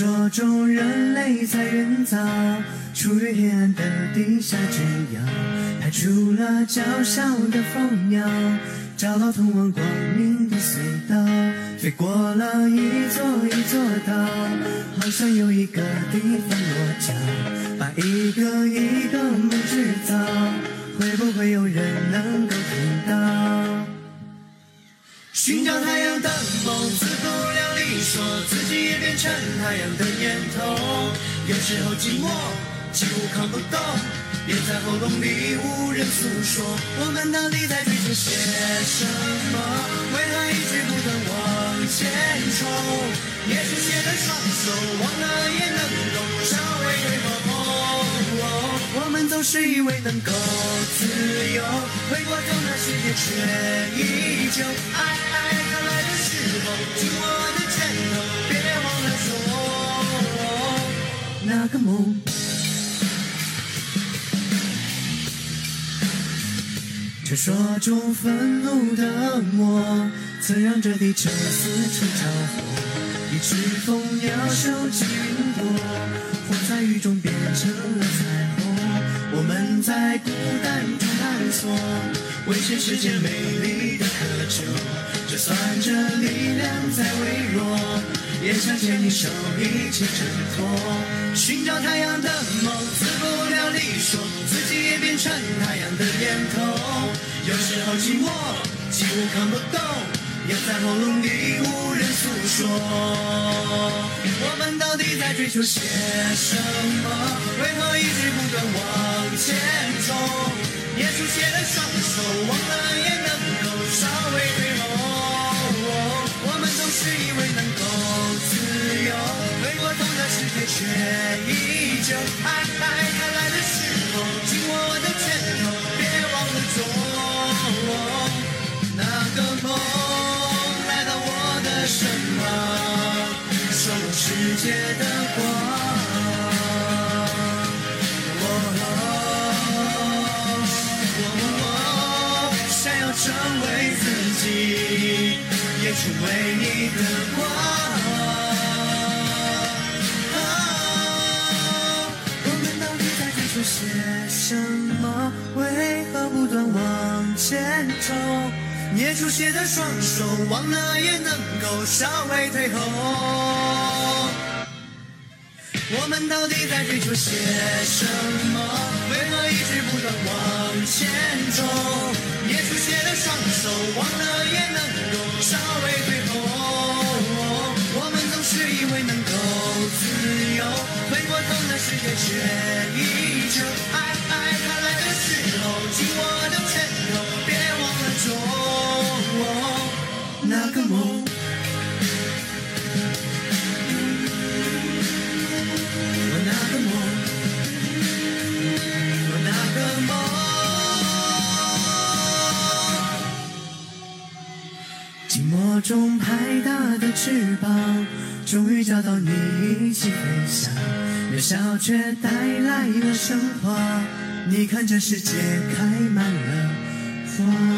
说中人类在远早，处于黑暗的地下之遥，排出了娇小的蜂鸟，找到通往光明的隧道，飞过了一座一座岛，好像有一个地方落脚，把一个一个梦制造，会不会有人能够听到？寻找太阳的梦，说自己也变成太阳的念头。有时候寂寞，几乎扛不动，咽在喉咙里无人诉说。我们到底在追求些什么？为何一直不断往前冲？也许写的双手，忘了也能懂稍微退后。我们总是以为能够自由，回过头那世界却依旧。爱爱那个梦。传说中愤怒的魔，曾让这地球四处着火，一只蜂鸟收集云朵，火在雨中变成了彩虹。我们在孤单中探索，为全世界美丽的渴求。就算这力量再微弱，也想牵你手一起挣脱。寻找太阳的梦，自不量力，说自己也变成太阳的念头。有时候寂寞，几乎扛不动，咽在喉咙里无人诉说。我们到底在追求些什么？为何一直不断往前冲？也书写的双手，忘了也能够稍微退后。我们总是以为能够自由，回过头的世界却依旧。爱爱它来的时候，紧握的拳界的光。我想要成为自己，也成为你的光。我们到底在追求些什么？为何不断往前冲？捏出血的双手，忘了也能够稍微退后。我们到底在追求些什么？为何一直不断往前走？捏出血的双手，忘了也能够稍微退后。我们总是以为能够自由，回过头来世界却依旧。中拍打的翅膀，终于找到你一起飞翔。渺小却带来了升华，你看这世界开满了花。